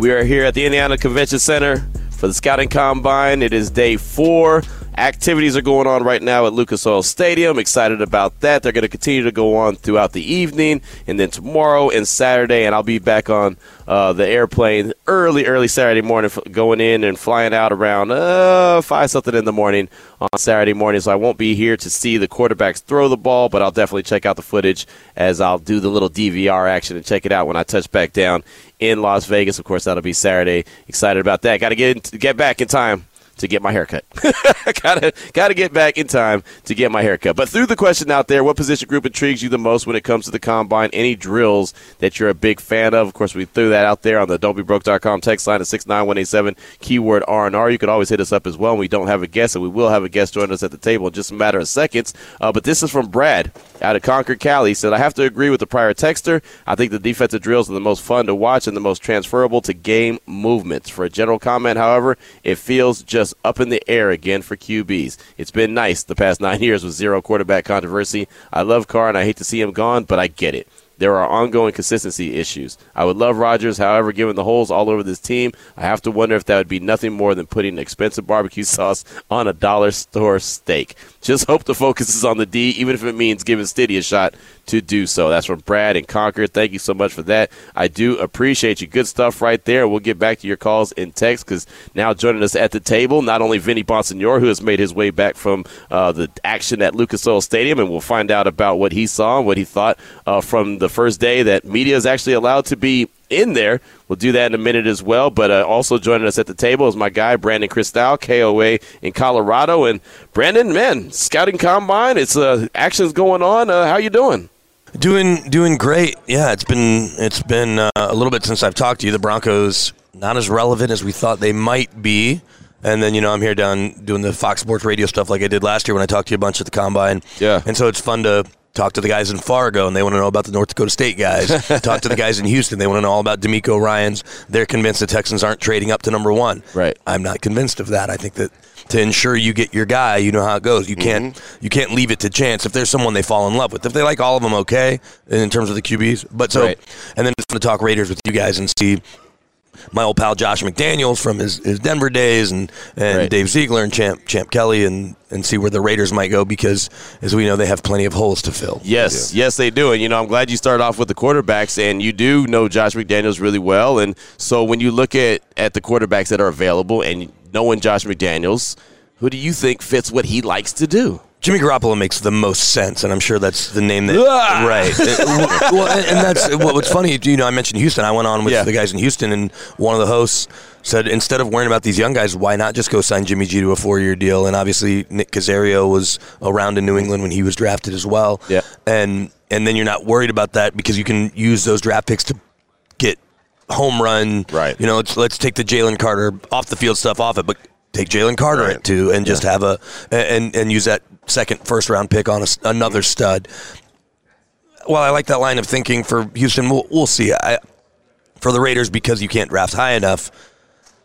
We are here at the Indiana Convention Center for the Scouting Combine. It is day four. Activities are going on right now at Lucas Oil Stadium. Excited about that. They're going to continue to go on throughout the evening and then tomorrow and Saturday. And I'll be back on uh, the airplane early, early Saturday morning, going in and flying out around uh, five something in the morning on Saturday morning. So I won't be here to see the quarterbacks throw the ball, but I'll definitely check out the footage as I'll do the little DVR action and check it out when I touch back down in Las Vegas. Of course, that'll be Saturday. Excited about that. Got to get get back in time to get my haircut. gotta gotta get back in time to get my haircut. But through the question out there, what position group intrigues you the most when it comes to the combine? Any drills that you're a big fan of? Of course, we threw that out there on the don'tbebroke.com text line at six nine one eight seven keyword R and R. You could always hit us up as well. We don't have a guest, and we will have a guest join us at the table in just a matter of seconds. Uh, but this is from Brad out of Concord, Cali. He said, I have to agree with the prior texter. I think the defensive drills are the most fun to watch and the most transferable to game movements. For a general comment, however, it feels just up in the air again for QBs. It's been nice the past nine years with zero quarterback controversy. I love Carr and I hate to see him gone, but I get it. There are ongoing consistency issues. I would love Rodgers, however, given the holes all over this team, I have to wonder if that would be nothing more than putting expensive barbecue sauce on a dollar store steak. Just hope the focus is on the D, even if it means giving Stiddy a shot to do so. That's from Brad and Concord. Thank you so much for that. I do appreciate you. Good stuff right there. We'll get back to your calls in text because now joining us at the table, not only Vinny Bonsignore, who has made his way back from uh, the action at Lucas Oil Stadium, and we'll find out about what he saw and what he thought uh, from the first day that media is actually allowed to be in there. We'll do that in a minute as well. But uh, also joining us at the table is my guy Brandon Krisztal, KOA in Colorado. And Brandon, man, scouting combine, it's uh, actions going on. Uh, how you doing? Doing doing great. Yeah, it's been it's been uh, a little bit since I've talked to you. The Broncos not as relevant as we thought they might be. And then you know I'm here down doing the Fox Sports Radio stuff like I did last year when I talked to you a bunch at the combine. Yeah. And so it's fun to talk to the guys in Fargo and they want to know about the North Dakota State guys. talk to the guys in Houston. They want to know all about DeMeco Ryans. They're convinced the Texans aren't trading up to number one. Right. I'm not convinced of that. I think that to ensure you get your guy, you know how it goes. You can't Mm-hmm. you can't leave it to chance. If there's someone they fall in love with, if they like all of them, okay, in terms of the QBs. But so, Right. and then just want to talk Raiders with you guys and see my old pal Josh McDaniels from his, his Denver days and, and Right. Dave Ziegler and Champ Champ Kelly and, and see where the Raiders might go because as we know they have plenty of holes to fill. Yes, yes, they do. And, you know, I'm glad you started off with the quarterbacks, and you do know Josh McDaniels really well. And so when you look at, at the quarterbacks that are available and knowing Josh McDaniels, who do you think fits what he likes to do? Jimmy Garoppolo makes the most sense, and I'm sure that's the name that Ah! right. Uh, well, and and that's what's funny. You know, I mentioned Houston. I went on with Yeah. the guys in Houston, and one of the hosts said instead of worrying about these young guys, why not just go sign Jimmy G to a four-year deal? And obviously, Nick Caserio was around in New England when he was drafted as well. Yeah. and and then you're not worried about that because you can use those draft picks to home run. Right. You know, let's let's take the Jalen Carter off the field stuff off it, but take Jalen Carter Right. and just have a and and use that second first round pick on a another stud. Well, I like that line of thinking for Houston. We'll, we'll see. I, for the Raiders, because you can't draft high enough,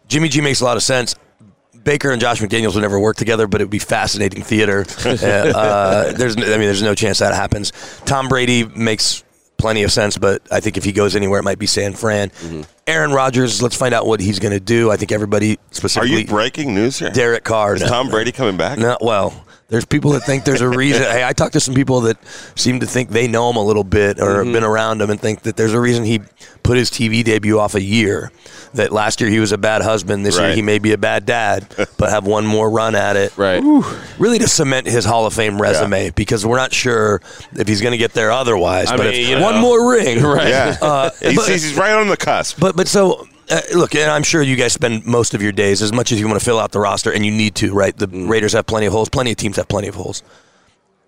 Jimmy G makes a lot of sense. Baker and Josh McDaniels would never work together, but it would be fascinating theater. uh, there's, I mean, there's no chance that happens. Tom Brady makes plenty of sense, but I think if he goes anywhere, it might be San Fran. Mm-hmm. Aaron Rodgers, let's find out what he's going to do. I think everybody specifically. Are you breaking news here? Derek Carr. Is no. Tom Brady coming back? No, well, there's people that think there's a reason. hey, I talked to some people that seem to think they know him a little bit or Mm-hmm. have been around him and think that there's a reason he put his TV debut off a year. That last year he was a bad husband. This year he may be a bad dad, but have one more run at it. Right. Really to cement his Hall of Fame resume because we're not sure if he's going to get there otherwise. I but mean, if you know. one more ring, Right. Yeah. Uh, he's, but- he's right on the cusp. but but so uh, look, and I'm sure you guys spend most of your days as much as you want to fill out the roster, and you need to, right? The Raiders have plenty of holes. Plenty of teams have plenty of holes.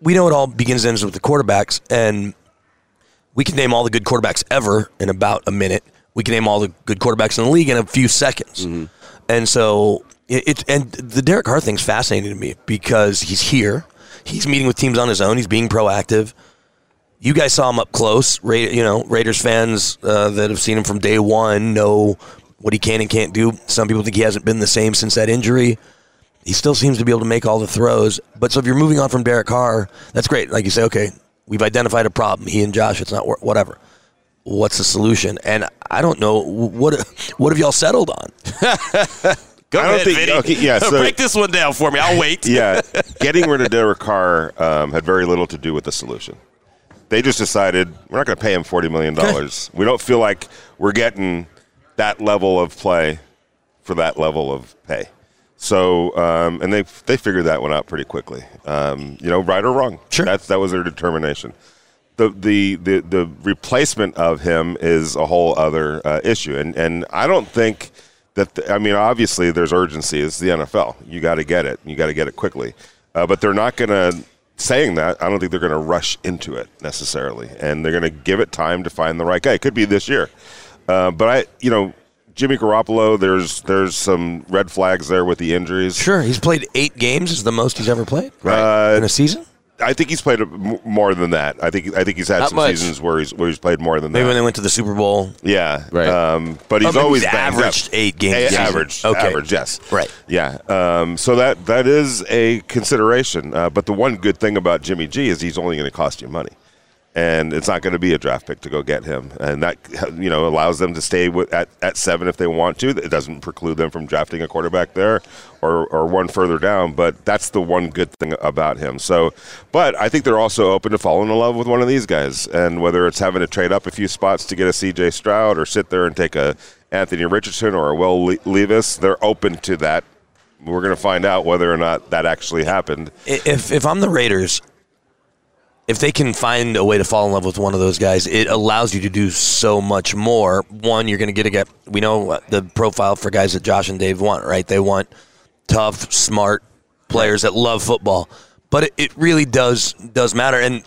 We know it all begins and ends with the quarterbacks, and we can name all the good quarterbacks ever in about a minute. We can name all the good quarterbacks in the league in a few seconds. And so it, it and the Derek Carr thing's fascinating to me because he's here. He's meeting with teams on his own. He's being proactive. You guys saw him up close. Ra- you know, Raiders fans uh, that have seen him from day one know what he can and can't do. Some people think he hasn't been the same since that injury. He still seems to be able to make all the throws. But so if you're moving on from Derek Carr, that's great. Like you say, okay, we've identified a problem. He and Josh, it's not wor- whatever. What's the solution? And I don't know what what have y'all settled on? Go I don't ahead, think- Vinny. okay, yeah, so- Break this one down for me. I'll wait. yeah, getting rid of Derek Carr um, had very little to do with the solution. They just decided we're not going to pay him forty million dollars. We don't feel like we're getting that level of play for that level of pay. So, um, and they they figured that one out pretty quickly. Um, you know, right or wrong. Sure. that's that was their determination. The, the the the replacement of him is a whole other uh, issue, and and I don't think that the, I mean obviously there's urgency. It's the NFL. You got to get it. You got to get it quickly. Uh, but they're not going to saying that. I don't think they're going to rush into it necessarily, and they're going to give it time to find the right guy. It could be this year, uh, but I you know. Jimmy Garoppolo, there's there's some red flags there with the injuries. Sure, he's played eight games. Is the most he's ever played Uh, in a season. I think he's played more than that. I think I think he's had Not some much. seasons where he's where he's played more than Maybe that. Maybe when they went to the Super Bowl. yeah, Right. Um, but he's Oh, maybe always he's averaged eight games A- a average, Okay. average, yes, Right. yeah. Um, so that that is a consideration. Uh, but the one good thing about Jimmy G is he's only going to cost you money, and it's not going to be a draft pick to go get him, and that you know allows them to stay with, at at seven if they want to. It doesn't preclude them from drafting a quarterback there or or one further down. But that's the one good thing about him. So, but I think they're also open to falling in love with one of these guys, and whether it's having to trade up a few spots to get a C.J. Stroud or sit there and take a Anthony Richardson or a Will Le- Levis, they're open to that. We're going to find out whether or not that actually happened. If if I'm the Raiders, if they can find a way to fall in love with one of those guys, it allows you to do so much more. One, you're going to get a get. We know the profile for guys that Josh and Dave want, right? They want tough, smart players that love football. But it, it really does does matter, and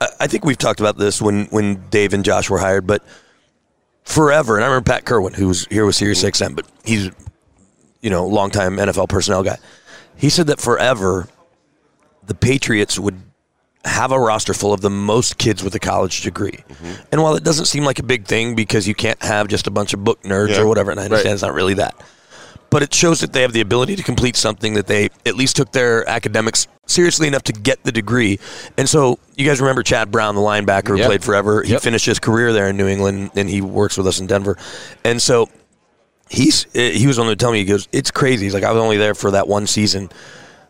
I, I think we've talked about this when when Dave and Josh were hired, but. Forever, and I remember Pat Kirwan, who was here with Sirius mm-hmm. XM, but he's, you know, longtime NFL personnel guy. He said that forever, the Patriots would have a roster full of the most kids with a college degree. Mm-hmm. And while it doesn't seem like a big thing because you can't have just a bunch of book nerds Yeah. or whatever, and I understand it's not really that, but it shows that they have the ability to complete something that they at least took their academics seriously enough to get the degree. And so you guys remember Chad Brown, the linebacker who Yep. played forever. He Yep. finished his career there in New England, and he works with us in Denver. And so he's he was on the tell me he goes it's crazy he's like i was only there for that one season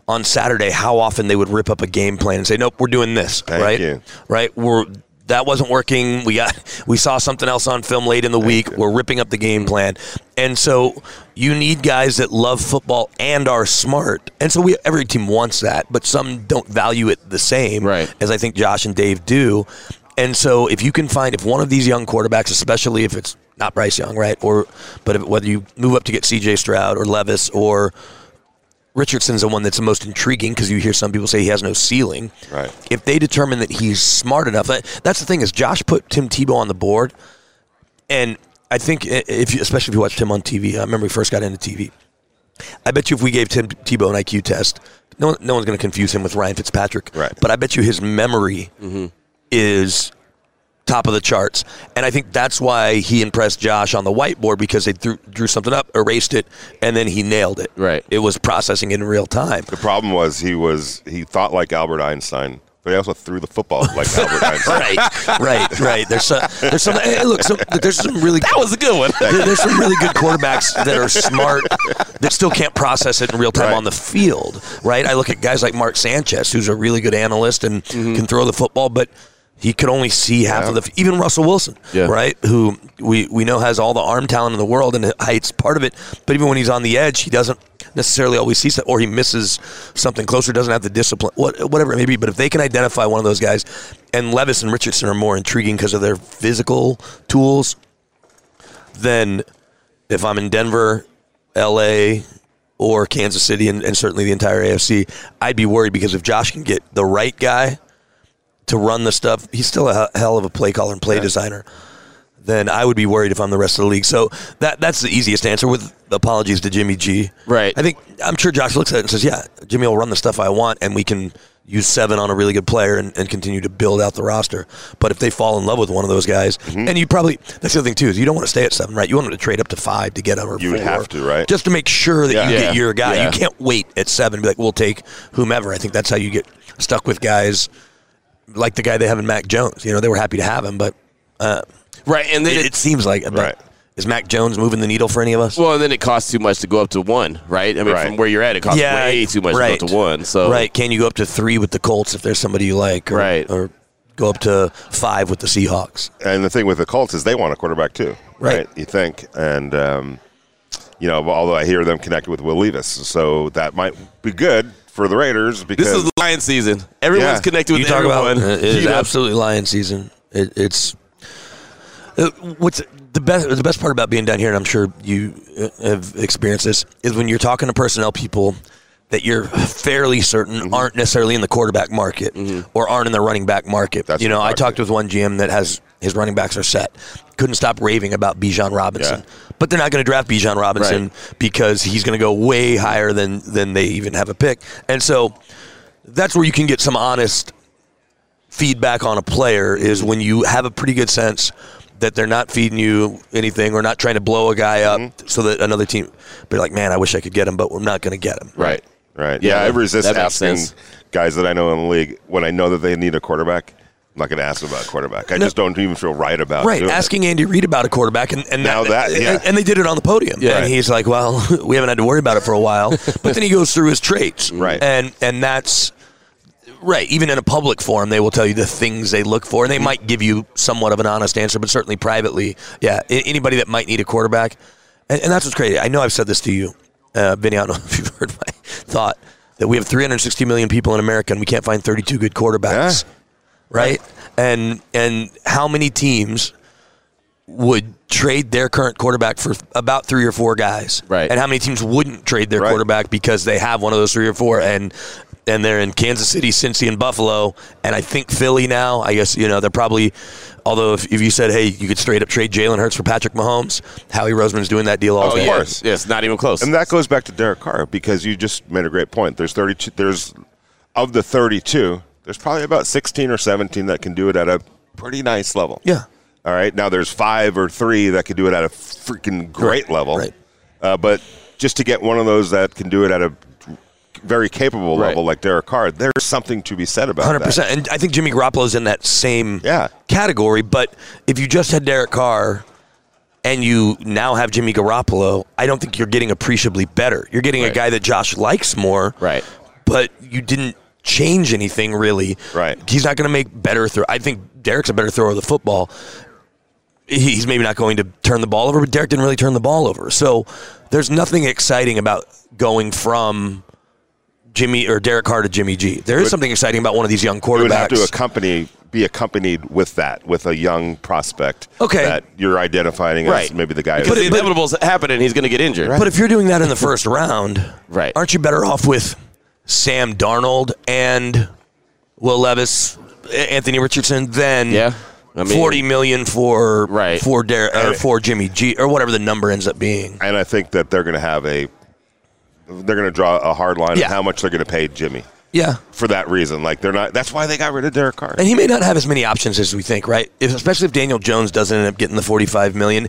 on saturday how often they would rip up a game plan and say nope we're doing this Thank right you. right we're that wasn't working. We got we saw something else on film late in the week. we're ripping up the game plan. And so you need guys that love football and are smart. And so we every team wants that but some don't value it the same Right. as i think josh and dave do. And so if you can find if one of these young quarterbacks, especially if it's not Bryce Young, right, or but if, whether you move up to get C.J. Stroud or Levis or Richardson's the one that's the most intriguing because you hear some people say he has no ceiling. Right. If they determine that he's smart enough, that, that's the thing is Josh put Tim Tebow on the board, and I think eh, eh, if you, especially if you watched him on TV, I remember we first got into TV. I bet you if we gave Tim Tebow an IQ test, no, no one's going to confuse him with Ryan Fitzpatrick. Right. But I bet you his memory mm-hmm. is top of the charts. And I think that's why he impressed Josh on the whiteboard because they threw, drew something up, erased it, and then he nailed it. Right. It was processing in real time. The problem was he was he thought like Albert Einstein, but he also threw the football like Albert Einstein. right, right, right. There's some, there's some. Hey, look, some, there's some really. That was a good one. there- there's some really good quarterbacks that are smart that still can't process it in real time Right. on the field, right? I look at guys like Mark Sanchez, who's a really good analyst and mm-hmm. can throw the football, but he could only see half of the. Even Russell Wilson, Yeah. right? Who we we know has all the arm talent in the world and height's part of it, but even when he's on the edge, he doesn't necessarily always see that, or he misses something closer, doesn't have the discipline, what, whatever it may be. But if they can identify one of those guys, and Levis and Richardson are more intriguing because of their physical tools, then if I'm in Denver, LA, or Kansas City, and, and certainly the entire AFC, I'd be worried because if Josh can get the right guy to run the stuff. He's still a hell of a play caller and play designer. Then I would be worried if I'm the rest of the league. So that that's the easiest answer. With apologies to Jimmy G. Right. I think I'm sure Josh looks at it and says, "Yeah, Jimmy will run the stuff I want, and we can use seven on a really good player and, and continue to build out the roster." But if they fall in love with one of those guys, Mm-hmm. and you probably that's the other thing too is you don't want to stay at seven, right? You want them to trade up to five to get them. or You would have to, right? Just to make sure that Yeah. you Yeah. get your guy. You can't wait at seven and be like, "We'll take whomever." I think that's how you get stuck with guys like the guy they have in Mac Jones. You know, they were happy to have him, but uh, Right, and then it, it seems like Right. Is Mac Jones moving the needle for any of us? well, and then it costs too much to go up to one, right? I mean, Right. from where you're at, it costs Yeah, way too much right. to go up to one. So right? Can you go up to three with the Colts if there's somebody you like? Or, Right. Or go up to five with the Seahawks? And the thing with the Colts is they want a quarterback too, Right. right? You think, and um, you know, although I hear them connected with Will Levis, so that might be good for the Raiders because this is Lion season. Everyone's Yeah. connected with you talk everyone. about it is absolutely lion season. It, it's uh, what's the best. The best part about being down here, and I'm sure you uh, have experienced this, is when you're talking to personnel people that you're fairly certain Mm-hmm. aren't necessarily in the quarterback market or aren't in the running back market. That's you know, I talked with one GM that has his running backs are set. Couldn't stop raving about Bijan Robinson, Yeah. but they're not going to draft Bijan Robinson Right. because he's going to go way higher than than they even have a pick, and so that's where you can get some honest feedback on a player is when you have a pretty good sense that they're not feeding you anything or not trying to blow a guy up Mm-hmm. so that another team be like, man, I wish I could get him, but we're not going to get him. right, right. Yeah, Yeah, I resist asking sense. guys that I know in the league when I know that they need a quarterback. I'm not going to ask them about a quarterback. I No. just don't even feel right about Right, doing it. asking Andy Reid about a quarterback, and, and Now that- yeah. and they did it on the podium. Yeah. and he's like, "Well, we haven't had to worry about it for a while." But then he goes through his traits, Right. And and that's right. Even in a public forum, they will tell you the things they look for, and they might give you somewhat of an honest answer. But certainly privately, yeah, anybody that might need a quarterback, and, and that's what's crazy. I know I've said this to you, uh, Vinny. I don't know if you've heard my thought that we have 360 million people in America, and we can't find 32 good quarterbacks Yeah. right? And and how many teams would trade their current quarterback for about three or four guys, Right. And how many teams wouldn't trade their Right. quarterback because they have one of those three or four, and and they're in Kansas City, Cincy, and Buffalo, and I think Philly now. I guess you know they're probably. Although if, if you said, hey, you could straight up trade Jalen Hurts for Patrick Mahomes, Howie Roseman's doing that deal all Oh, day. of yeah. course. Yeah, it's not even close. And that goes back to Derek Carr because you just made a great point. There's 32. There's of the 32. There's probably about 16 or 17 that can do it at a pretty nice level. Yeah. All right. Now there's five or three that can do it at a freaking great Right, level. right. Uh, but just to get one of those that can do it at a very capable Right. level like Derek Carr, there's something to be said about Hundred that. percent, and I think Jimmy Garoppolo's in that same Yeah. category. But if you just had Derek Carr and you now have Jimmy Garoppolo, I don't think you're getting appreciably better. You're getting a guy that Josh likes more, Right. But you didn't change anything really. Right. He's not going to make better throw. I think Derek's a better thrower of the football. He's maybe not going to turn the ball over, but Derek didn't really turn the ball over. So there's nothing exciting about going from Jimmy or Derek Carr to Jimmy G. There is would- something exciting about one of these young quarterbacks. It would have to quarterbacks. accompany be accompanied with that with a young prospect Okay. that you're identifying as maybe the guy because who- the inevitable's happening. He's going to get injured. But if you're doing that in the first round, Right. aren't you better off with Sam Darnold and Will Levis, Anthony Richardson than Yeah. I mean- forty million for Right. for Der- or for Jimmy G or whatever the number ends up being? and I think that they're going to have a they're going to draw a hard line Yeah. on how much they're going to pay Jimmy Yeah. for that reason. Like they're not. That's why they got rid of Derek Carr. And he may not have as many options as we think, right? If, especially if Daniel Jones doesn't end up getting the forty-five million,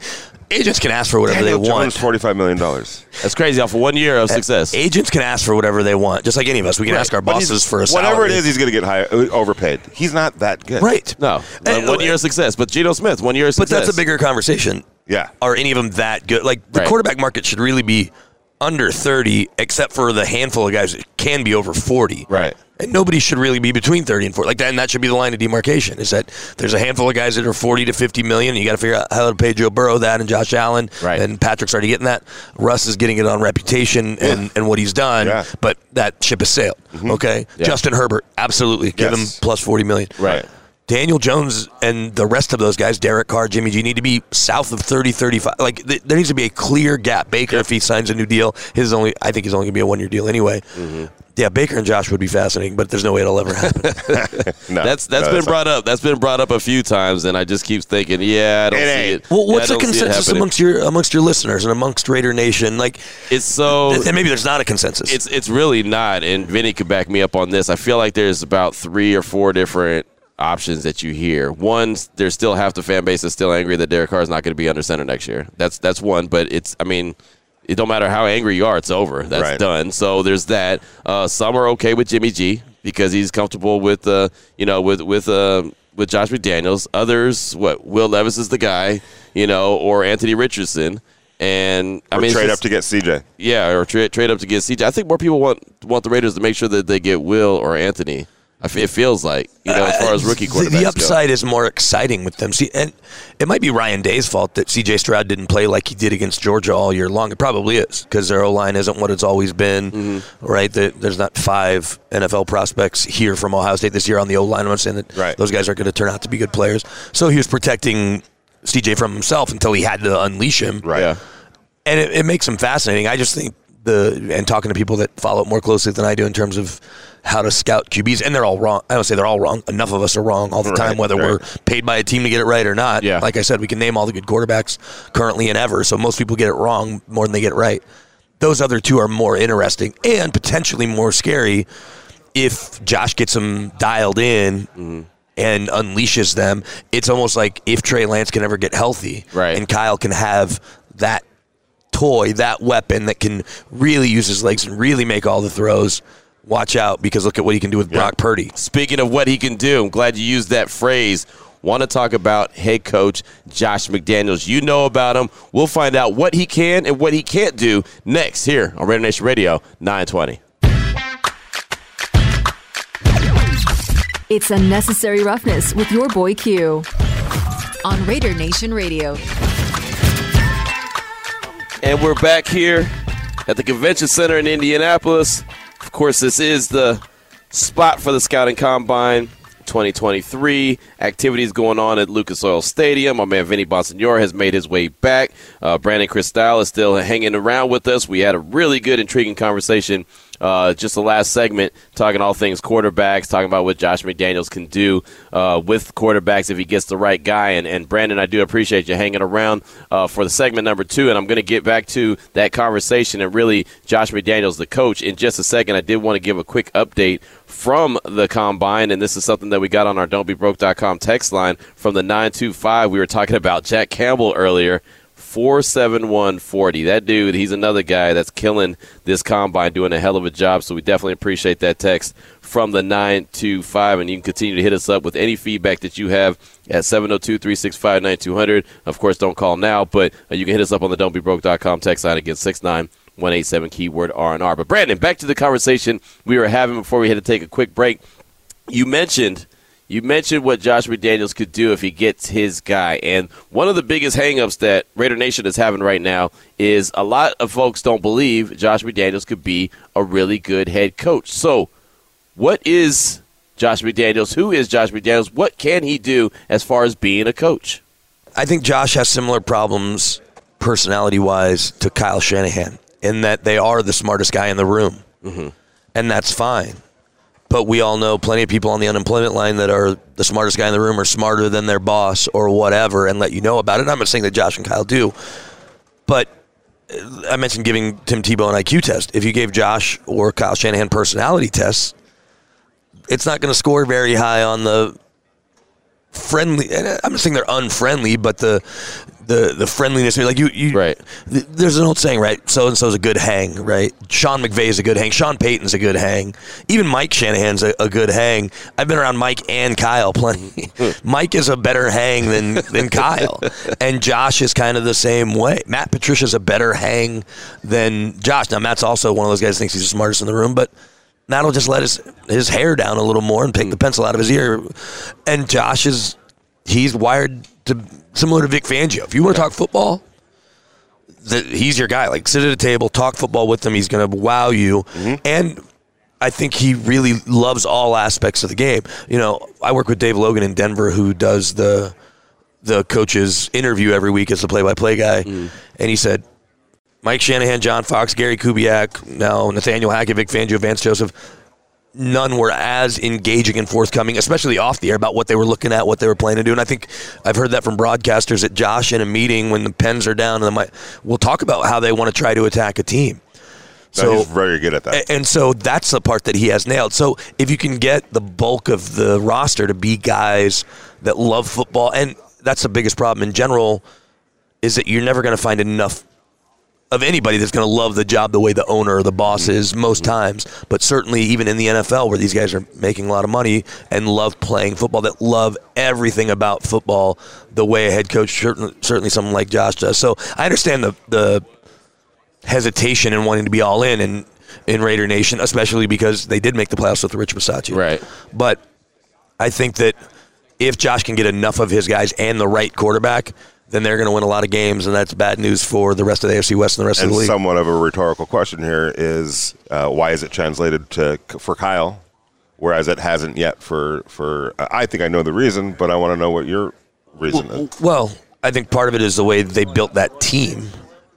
agents can ask for whatever Daniel they want. Jones, forty-five million dollars. That's crazy off of one year of success. Agents can ask for whatever they want, just like any of us. We can ask our bosses for a whatever it salary. is. He's going to get high, uh, overpaid. He's not that good. right? no, And- one year of success. But Geno Smith, one year of success. But that's a bigger conversation. Yeah. Are any of them that good? Like the Right. quarterback market should really be under 30, except for the handful of guys that can be over 40. Right. And nobody should really be between 30 and 40. Like that, and that should be the line of demarcation is that there's a handful of guys that are 40 to 50 million. And you got to figure out how to pay Joe Burrow that and Josh Allen. Right. And Patrick's already getting that. Russ is getting it on reputation and, and what he's done. Yeah. But that ship has sailed. Mm-hmm. Okay. Yeah. Justin Herbert, absolutely. Give Yes. him plus 40 million. Right. Daniel Jones and the rest of those guys, Derek Carr, Jimmy G, need to be south of 30, 35. Like, th- there needs to be a clear gap. Baker, if he signs a new deal, his only, I think he's only going to be a one year deal anyway. Mm-hmm. Yeah, Baker and Josh would be fascinating, but there's no way it'll ever happen. No, That's that's no, been not. brought up. That's been brought up a few times, and I just keep thinking, yeah, I don't It see ain't. it. well, Yeah, what's the don't see it consensus amongst your amongst your listeners and amongst Raider Nation? Like, It's so and maybe there's not a consensus. It's it's really not, and Vinny could back me up on this. I feel like there's about three or four different options that you hear. One, there's still half the fan base is still angry that Derek Carr is not going to be under center next year. That's that's one, but it's I mean. It don't matter how angry you are; it's over. That's Right. done. So there's that. Uh, some are okay with Jimmy G because he's comfortable with, uh, you know, with with uh, with Josh McDaniels. Others, what Will Levis is the guy, you know, or Anthony Richardson. And I Or mean, trade just- up to get CJ. yeah, or trade trade up to get CJ. I think more people want want the Raiders to make sure that they get Will or Anthony. I f- it feels like you know, as far as rookie Uh, quarterbacks the, the go. upside is more exciting with them. See, and it might be Ryan Day's fault that C.J. Stroud didn't play like he did against Georgia all year long. It probably is because their O line isn't what it's always been. Mm-hmm. Right? There- There's not five NFL prospects here from Ohio State this year on the O line. I'm saying that Right. those guys are going to turn out to be good players. So he was protecting C.J. from himself until he had to unleash him Right. Yeah, and it, it makes him fascinating. I just think the and talking to people that follow it more closely than I do in terms of how to scout QBs, and they're all wrong. I don't say they're all wrong. Enough of us are wrong all the time, whether right. we're paid by a team to get it right or not. Yeah. Like I said, we can name all the good quarterbacks currently and ever. So most people get it wrong more than they get it right. Those other two are more interesting and potentially more scary if Josh gets them dialed in. Mm-hmm. And unleashes them. It's almost like if Trey Lance can ever get healthy, Right. and Kyle can have that toy, that weapon that can really use his legs and really make all the throws. Watch out because look at what he can do with Brock Purdy. Speaking of what he can do, I'm glad you used that phrase. Want to talk about head coach Josh McDaniels? You know about him. We'll find out what he can and what he can't do next here on Raider Nation Radio 920. It's Unnecessary Roughness with your boy Q on Raider Nation Radio. And we're back here at the Convention Center in Indianapolis. Of course, this is the spot for the Scouting Combine 2023. Activities going on at Lucas Oil Stadium. My man Vinny Bonsignore has made his way back. Uh, Brandon Krisztal is still hanging around with us. We had a really good, intriguing conversation uh, just the last segment, talking all things quarterbacks, talking about what Josh McDaniels can do uh, with quarterbacks if he gets the right guy. And, and Brandon, I do appreciate you hanging around uh, for the segment number two. And I'm going to get back to that conversation and really Josh McDaniels, the coach, in just a second. I did want to give a quick update from the combine, and this is something that we got on our don'tbebroke.com text line from the 925. We were talking about Jack Campbell earlier. 47140. That dude, he's another guy that's killing this combine, doing a hell of a job. So we definitely appreciate that text from the 925. And you can continue to hit us up with any feedback that you have at 702 365 9200. Of course, don't call now, but uh, you can hit us up on the don'tbebroke.com text line again, 69 187 keyword R&R. But Brandon, back to the conversation we were having before we had to take a quick break. You mentioned you mentioned what Josh McDaniels could do if he gets his guy. And one of the biggest hangups that Raider Nation is having right now is a lot of folks don't believe Josh McDaniels could be a really good head coach. So, what is Josh McDaniels? Who is Josh McDaniels? What can he do as far as being a coach? I think Josh has similar problems personality wise to Kyle Shanahan in that they are the smartest guy in the room. Mm-hmm. And that's fine. But we all know plenty of people on the unemployment line that are the smartest guy in the room or smarter than their boss or whatever and let you know about it. I'm not saying that Josh and Kyle do, but uh, I mentioned giving Tim Tebow an IQ test. If you gave Josh or Kyle Shanahan personality tests, it's not going to score very high on the friendly. and I'm not saying they're unfriendly, but the the the friendliness. Like you, you Right. th- There's an old saying, right? So and so's a good hang, right? Sean McVay's a good hang. Sean Payton's a good hang. Even Mike Shanahan's a, a good hang. I've been around Mike and Kyle plenty. Hmm. Mike is a better hang than than Kyle, and Josh is kind of the same way. Matt Patricia's a better hang than Josh. Now Matt's also one of those guys who thinks he's the smartest in the room, but Matt'll just let his his hair down a little more and pick the hmm. pencil out of his ear. And Josh is he's wired to similar to Vic Fangio. If you want to talk football, the, he's your guy. Like sit at a table, talk football with him. He's going to wow you. Mm-hmm. And I think he really loves all aspects of the game. You know, I work with Dave Logan in Denver, who does the the coach's interview every week as the play-by-play guy, mm. and he said Mike Shanahan, John Fox, Gary Kubiak, now Nathaniel Hackett, Vic Fangio, Vance Joseph. None were as engaging and forthcoming, especially off the air, about what they were looking at, what they were planning to do. And I think I've heard that from broadcasters at Josh in a meeting when the pens are down, and they might, we'll talk about how they want to try to attack a team. So he's very good at that. And so that's the part that he has nailed. So if you can get the bulk of the roster to be guys that love football, and that's the biggest problem in general, is that you're never going to find enough of anybody that's going to love the job the way the owner or the boss is mm-hmm. most mm-hmm. times. But certainly, even in the NFL, where these guys are making a lot of money and love playing football, that love everything about football the way a head coach, certainly, certainly someone like Josh does. So I understand the the hesitation and wanting to be all in and in Raider Nation, especially because they did make the playoffs with Rich Bisaccia. Right. But I think that if Josh can get enough of his guys and the right quarterback, then they're going to win a lot of games, and that's bad news for the rest of the AFC West and the rest and of the league. somewhat of a rhetorical question here is uh, why is it translated to for Kyle, whereas it hasn't yet for for I think I know the reason, but I want to know what your reason is. Well, I think part of it is the way they built that team.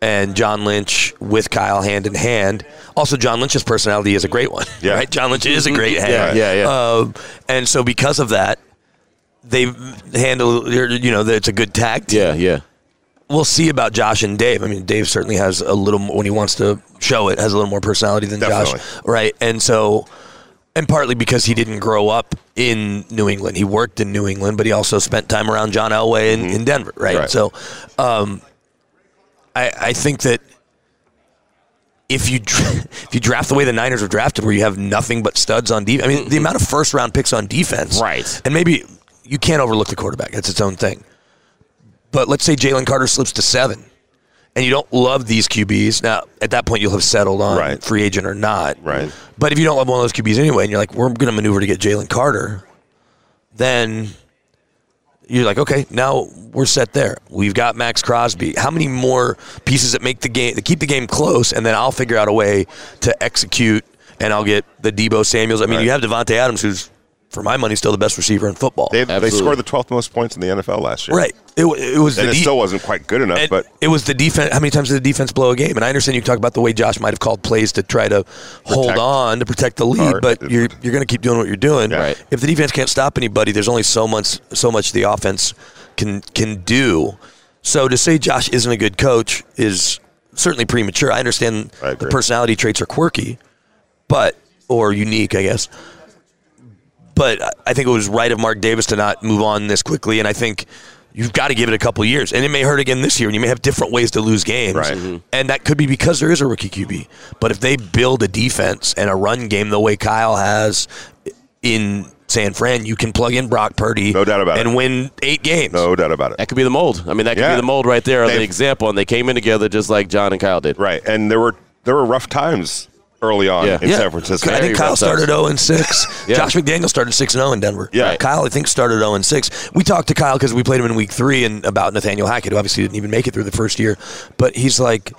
And John Lynch with Kyle hand in hand. Also, John Lynch's personality is a great one. Yeah. Right? John Lynch is a great hand. Yeah, yeah, yeah. Um, and so, because of that, they handle, you know, that it's a good tag. Yeah, yeah. We'll see about Josh and Dave. I mean, Dave certainly has a little more, when he wants to show it, has a little more personality than Definitely. Josh. Right. And so, and partly because he didn't grow up in New England. He worked in New England, but he also spent time around John Elway in, in Denver. Right. Right. So, um, I, I think that if you if you draft the way the Niners were drafted, where you have nothing but studs on defense, I mean, the amount of first round picks on defense, Right. And maybe you can't overlook the quarterback; that's its own thing. But let's say Jalen Carter slips to seven, and you don't love these QBs. Now, at that point, you'll have settled on Right. free agent or not. Right. But if you don't love one of those QBs anyway, and you're like, we're going to maneuver to get Jalen Carter, then you're like, okay, now we're set there. We've got Maxx Crosby. How many more pieces that make the game that keep the game close, and then I'll figure out a way to execute, and I'll get the Deebo Samuels. I mean, Right. you have Davante Adams, who's for my money still the best receiver in football. They, they scored the 12th most points in the NFL last year. right. It, it was And the it de- still wasn't quite good enough, and but it was the defense. How many times did the defense blow a game? And I understand you talk about the way Josh might have called plays to try to hold on to protect the lead, Or- but you're you're going to keep doing what you're doing. Yeah. Right. If the defense can't stop anybody, there's only so much so much the offense can can do. So to say Josh isn't a good coach is certainly premature. I understand I the personality traits are quirky, but or unique, I guess. But I- I think it was right of Mark Davis to not move on this quickly, and I think you've got to give it a couple years, and it may hurt again this year, and you may have different ways to lose games, Right. Mhm. and that could be because there is a rookie QB. But if they build a defense and a run game the way Kyle has in San Fran, you can plug in Brock Purdy, No doubt about and it. win eight games. no doubt about it. That could be the mold. I mean, that could Yeah. be the mold right there, or the They've- example. And they came in together just like John and Kyle did. Right. And there were there were rough times early on Yeah. in Yeah. San Francisco. I think Kyle rough started 0 and 6. Yeah. Josh McDaniel started 6 and 0 in Denver. Yeah. Right. Kyle, I think, started 0 and 6. We talked to Kyle because we played him in week three and about Nathaniel Hackett, who obviously didn't even make it through the first year. But he's like,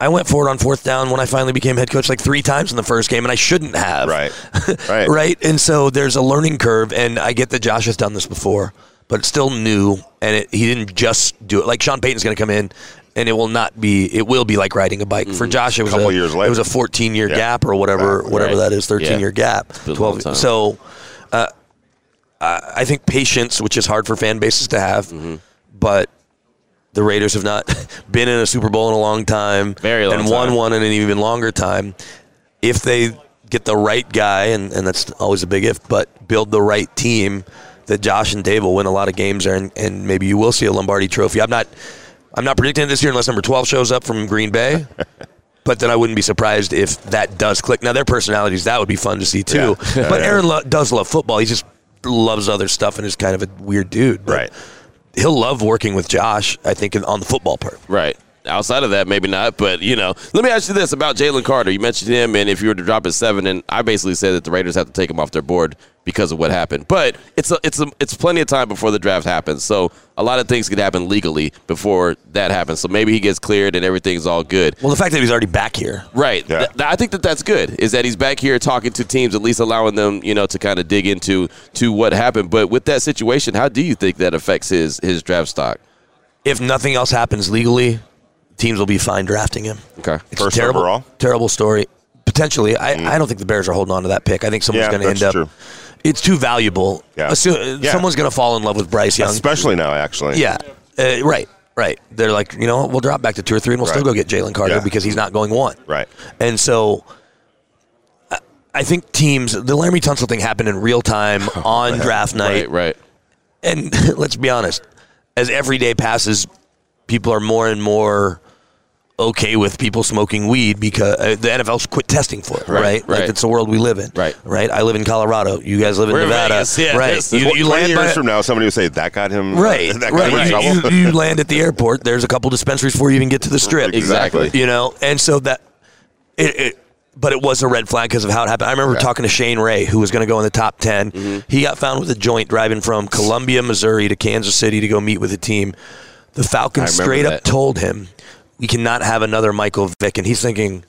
I went for it on fourth down when I finally became head coach like three times in the first game, and I shouldn't have. Right. Right. right. And so there's a learning curve, and I get that Josh has done this before, but it's still new, and it, he didn't just do it. Like Sean Payton's going to come in, and it will not be. It will be like riding a bike for Josh. It was Mm-hmm. Couple a years later. It was a 14 year Yeah. gap or whatever, whatever Right. that is, 13 Yeah. year gap, been a long 12. So, uh, I I think patience, which is hard for fan bases to have, Mm-hmm. but the Raiders have not been in a Super Bowl in a long time, Very long and won time. one in an even longer time. If they get the right guy, and, and that's always a big if, but build the right team, that Josh and Dave will win a lot of games there, and, and maybe you will see a Lombardi Trophy. I'm not, I'm not predicting it this year unless number 12 shows up from Green Bay. But then I wouldn't be surprised if that does click. Now their personalities, that would be fun to see too. Yeah. Yeah, but yeah. Aaron lo- does love football. He just loves other stuff and is kind of a weird dude. But Right. He'll love working with Josh. I think in- on the football part. Right. Outside of that, maybe not. But you know, let me ask you this about Jalen Carter. You mentioned him, and if you were to drop at seven, and I basically said that the Raiders have to take him off their board because of what happened. But it's a, it's a, it's plenty of time before the draft happens, so a lot of things could happen legally before that happens. So maybe he gets cleared and everything's all good. Well, the fact that he's already back here. Right. Yeah. Th- th- I think that that's good. Is that he's back here talking to teams, at least allowing them, you know, to kind of dig into to what happened. But with that situation, how do you think that affects his his draft stock? If nothing else happens legally, teams will be fine drafting him. Okay. It's a First terrible, overall? Mm. terrible story. Potentially, I, I don't think the Bears are holding on to that pick. I think someone's Yeah, going to end up. true. It's too valuable. Yeah. Assu- Yeah. Someone's going to fall in love with Bryce Young. Especially now, actually. Yeah, uh, right, right. They're like, you know, what, we'll drop back to two or three, and we'll still go get Jalen Carter Yeah. because he's not going one. Right. And so, I- I think teams. The Laremy Tunsil thing happened in real time on draft night, Right, right. and let's be honest, as every day passes, people are more and more okay with people smoking weed because uh, the NFL's quit testing for it, right? Right, Like right. it's the world we live in, Right. Right. I live in Colorado. You guys live in We're Nevada, Vegas, yeah. right? Yes. You, you 20 land years by, from now, somebody would say that got him. Right, That got right. him You- trouble. You, you land at the airport. There's a couple dispensaries before you even get to the strip. Exactly. You know, and so that it. it but it was a red flag because of how it happened. I remember talking to Shane Ray, who was going to go in the top 10. Mm-hmm. He got found with a joint driving from Columbia, Missouri to Kansas City to go meet with a team. The Falcons straight up told him, we cannot have another Michael Vick. And he's thinking,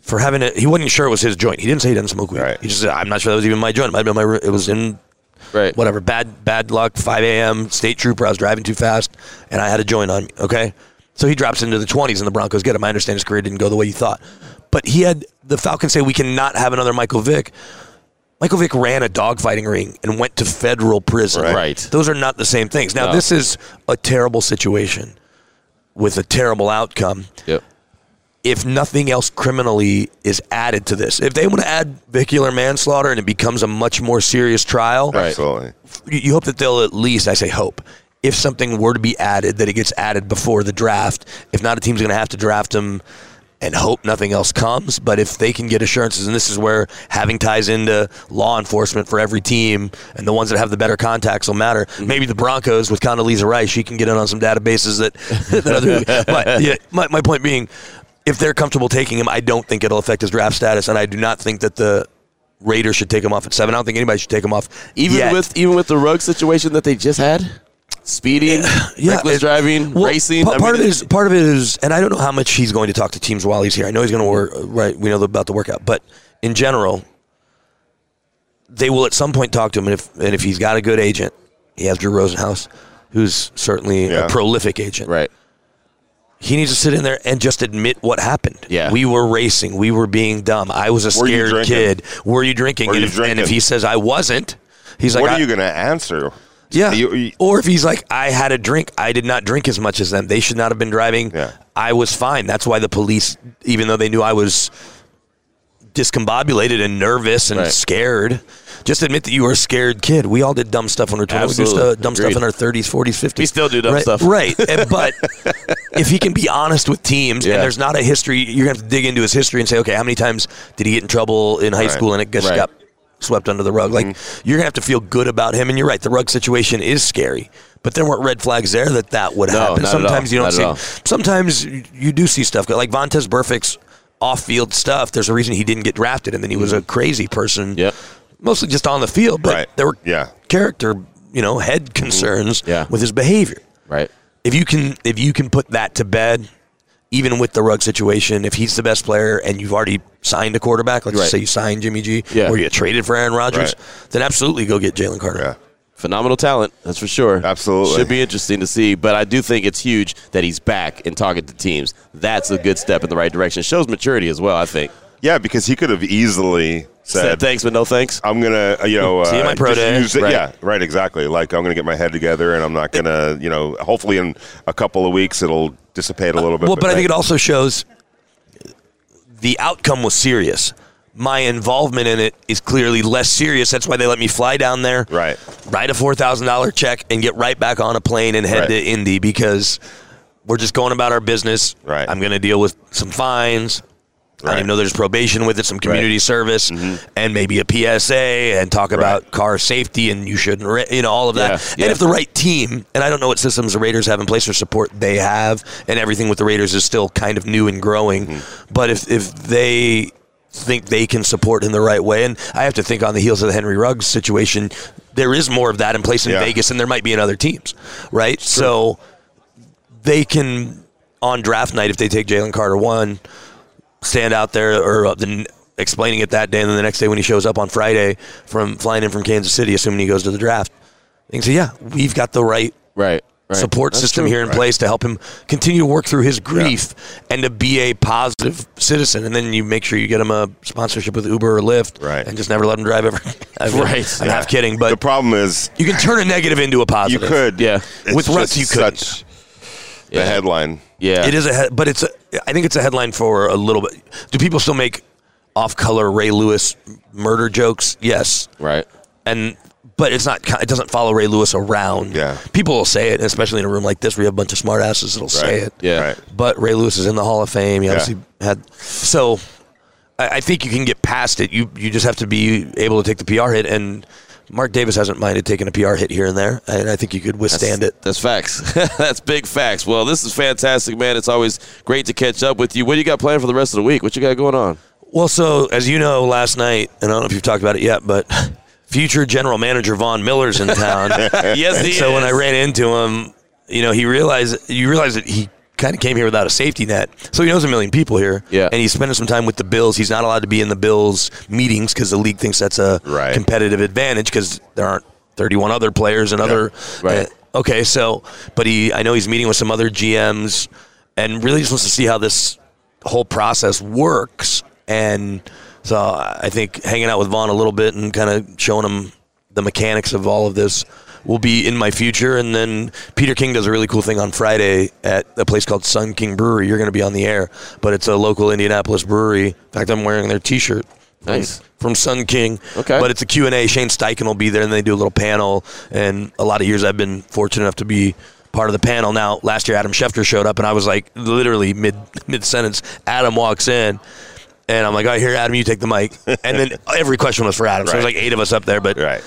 for having it, he wasn't sure it was his joint. He didn't say he doesn't smoke weed. Right. He just said, I'm not sure that was even my joint. It might have been my, it was in Right. whatever. Bad bad luck. 5 a.m. State trooper. I was driving too fast, and I had a joint on me. Okay, so he drops into the 20s, and the Broncos get him. I understand his career didn't go the way he thought, but he had the Falcons say we cannot have another Michael Vick. Michael Vick ran a dogfighting ring and went to federal prison. Right. Right. Those are not the same things. Now No. this is a terrible situation with a terrible outcome Yep. if nothing else criminally is added to this. If they want to add vehicular manslaughter and it becomes a much more serious trial, Right. Absolutely. you you hope that they'll at least, I say hope, if something were to be added, that it gets added before the draft. If not, a team's going to have to draft him and hope nothing else comes. But if they can get assurances, and this is where having ties into law enforcement for every team, and the ones that have the better contacts will matter. Mm-hmm. Maybe the Broncos with Condoleezza Rice, she can get in on some databases that, that other. But yeah, my, my point being, if they're comfortable taking him, I don't think it'll affect his draft status, and I do not think that the Raiders should take him off at seven. I don't think anybody should take him off Even yet. with even with the Ruggs situation that they just had, speeding, reckless it- driving, well, racing. I part mean, of it is part of it is, and I don't know how much he's going to talk to teams while he's here. I know he's going to work. Right, we know about the workout, but in general, they will at some point talk to him, and if and if he's got a good agent, he has Drew Rosenhaus, who's certainly Yeah. a prolific agent. right. He needs to sit in there and just admit what happened. Yeah. we were racing, we were being dumb. I was a Were scared kid. Were you drinking? Were and, you if, and if he says I wasn't, he's like, what are you going to answer? Yeah. You- you- or if he's like, I had a drink. I did not drink as much as them. They should not have been driving. Yeah. I was fine. That's why the police, even though they knew I was discombobulated and nervous and Right. scared, just admit that you were a scared kid. We all did dumb stuff when we were 20. We do Absolutely. stu- dumb stuff in our 30s, 40s, 50s. We still do dumb right, stuff. Right. And- but if he can be honest with teams Yeah. and there's not a history, you're going to have to dig into his history and say, okay, how many times did he get in trouble in high Right. school and it just Right. got swept under the Ruggs. Like Mm-hmm. you're gonna have to feel good about him, and you're right. The Ruggs situation is scary, but there weren't red flags there that that would No, happen. not at all. Sometimes you don't Not see. Sometimes you- do see stuff like Vontaze Burfict's off-field stuff. There's a reason he didn't get drafted, and then he was a crazy person. Mm-hmm. Yep. Mostly just on the field, but Right. there were Yeah. character, you know, head concerns Yeah. with his behavior Right. if you can if you can put that to bed, even with the rug situation, if he's the best player and you've already signed a quarterback, let's Right. just say you signed Jimmy G, Yeah. or you traded for Aaron Rodgers, Right. then absolutely go get Jalen Carter. Yeah. Phenomenal talent, that's for sure. Absolutely. Should be interesting to see, but I do think it's huge that he's back and talking to teams. That's a good step in the right direction. Shows maturity as well, I think. Yeah, because he could have easily Said said, thanks, but no thanks. I'm gonna, uh, you know, See uh, my pro day. use Right. Yeah, right, exactly. Like I'm gonna get my head together, and I'm not gonna, you know, hopefully in a couple of weeks it'll dissipate a little bit. Well, but I think it also shows the outcome was serious. My involvement in it is clearly less serious. That's why they let me fly down there, Right. write a four thousand dollar check, and get right back on a plane and head Right. to Indy because we're just going about our business. Right. I'm going to deal with some fines. I Right. didn't know there's probation with it, some community service, mm-hmm. and maybe a PSA, and talk about car safety, and you shouldn't, ra- you know, all of that. Yeah, And if the right team, and I don't know what systems the Raiders have in place or support they have, and everything with the Raiders is still kind of new and growing, mm-hmm. but if if they think they can support in the right way, and I have to think on the heels of the Henry Ruggs situation, there is more of that in place in Yeah. Vegas than there might be in other teams, right? So they can on draft night if they take Jalen Carter one, stand out there or uh, the, explaining it that day, and then the next day when he shows up on Friday from flying in from Kansas City, assuming he goes to the draft, they can say, "Yeah, we've got the right Right. support That's system true. here in place to help him continue to work through his grief and to be a positive citizen. And then you make sure you get him a sponsorship with Uber or Lyft, Right. And just never let him drive ever. I mean, Right. I'm Yeah. half kidding, but the problem is you can turn a negative into a positive. you could. Yeah. It's With Russ, just you couldn't. such the Yeah. headline. Yeah. It is a, he- but it's. A, I think it's a headline for a little bit. Do people still make off-color Ray Lewis murder jokes? Yes, Right. and but it's not. It doesn't follow Ray Lewis around. Yeah. people will say it, especially in a room like this where you have a bunch of smartasses that'll say Right. it. Yeah. Right. But Ray Lewis is in the Hall of Fame. He Yeah. obviously had so. I, I think you can get past it. You you just have to be able to take the PR hit, and Mark Davis hasn't minded taking a PR hit here and there, and I think you could withstand it. That's facts. That's big facts. Well, this is fantastic, man. It's always great to catch up with you. What do you got planned for the rest of the week? What you got going on? Well, so as you know, last night, and I don't know if you've talked about it yet, but future general manager Von Miller's in town. yes, And he so when I ran into him, you know, he realized you realize that he kind of came here without a safety net. So he knows a million people here. Yeah. And he's spending some time with the Bills. He's not allowed to be in the Bills meetings because the league thinks that's a Right. competitive advantage because there aren't 31 other players and other. Right. uh, okay, so but he, I know he's meeting with some other GMs and really just wants to see how this whole process works. And so I think hanging out with Von a little bit and kind of showing him the mechanics of all of this will be in my future. And then Peter King does a really cool thing on Friday at a place called Sun King Brewery. You're going to be on the air, but it's a local Indianapolis brewery. In fact, I'm wearing their T-shirt. Nice. From Sun King. Okay. But it's a Q&A. Shane Steichen will be there, and they do a little panel. And a lot of years I've been fortunate enough to be part of the panel. Now, last year Adam Schefter showed up, and I was like, literally mid mid sentence. Adam walks in, and I'm like, "All right, here, Adam, you take the mic." And then every question was for Adam. So there's like eight of us up there, but Right.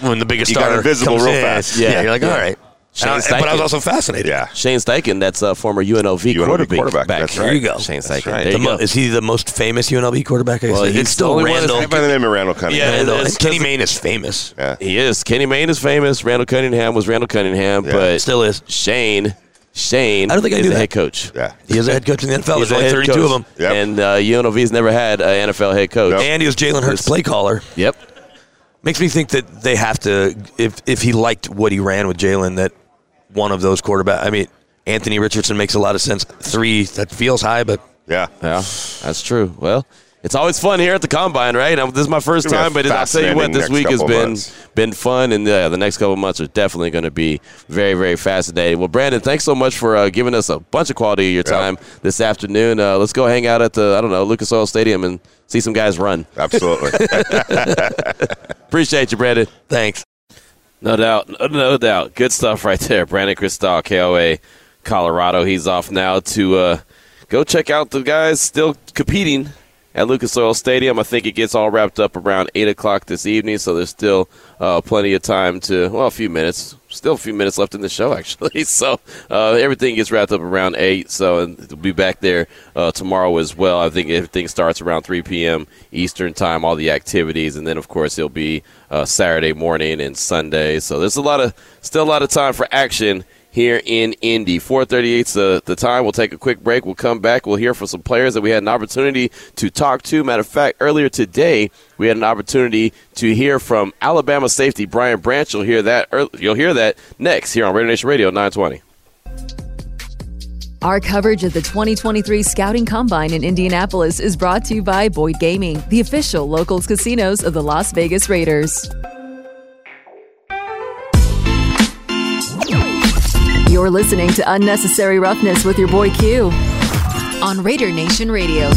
When the biggest You got star invisible comes real in, fast. yeah, Yeah. you're like, Yeah. all right. Shane And I- but I was also fascinated. Yeah. Shane Steichen, that's a former UNLV, UNLV quarterback. quarterback, back. that's There right. you go. Shane Steichen. right. There The you mo- go. is he the most famous UNLV quarterback? I Well, guess? he's it's still the only one that's Randall. By the name of Randall Cunningham. Yeah, Randall. it's- And Kenny Mayne is famous. Yeah. He is. Kenny Mayne is famous. Randall Cunningham was Randall Cunningham, Yeah. but Still is. Shane, Shane I don't think I is knew the that. head coach. Yeah. He is a head coach in the NFL. He's There's a only head 32 coach. of them. Yep. And uh, UNLV's never had an NFL head coach. Nope. And he was Jalen Hurts' play caller. Yep. Makes me think that they have to, if if he liked what he ran with Jalen, that one of those quarterback. I mean, Anthony Richardson makes a lot of sense. Three that feels high, but Yeah. Yeah, that's true. Well, it's always fun here at the combine, right? Now, this is my first time, but I'll tell you what, this week has been months. been fun, and uh, the next couple of months are definitely going to be very, very fascinating. Well, Brandon, thanks so much for uh, giving us a bunch of quality of your Yep. time this afternoon. Uh, let's go hang out at the I don't know Lucas Oil Stadium and see some guys run. Absolutely. Appreciate you, Brandon. thanks. No doubt, no, no doubt. Good stuff right there. Brandon Krisztal, KOA, Colorado. He's off now to uh, go check out the guys still competing at Lucas Oil Stadium. I think it gets all wrapped up around 8 o'clock this evening, so there's still uh, plenty of time to, well, a few minutes. Still a few minutes left in the show, actually. So uh, everything gets wrapped up around 8, so we'll be back there uh, tomorrow as well. I think everything starts around 3 p.m. Eastern Time, all the activities, and then, of course, it'll be uh, Saturday morning and Sunday. So there's a lot of, still a lot of time for action here in Indy. 438 the, the time. We'll take a quick break. We'll come back. We'll hear from some players that we had an opportunity to talk to. Matter of fact, earlier today, we had an opportunity to hear from Alabama safety Brian Branch. You'll hear that. You'll hear that next here on Raider Nation Radio 920. Our coverage of the 2023 Scouting Combine in Indianapolis is brought to you by Boyd Gaming, the official locals casinos of the Las Vegas Raiders. You're listening to Unnecessary Roughness with your boy Q on Raider Nation Radio.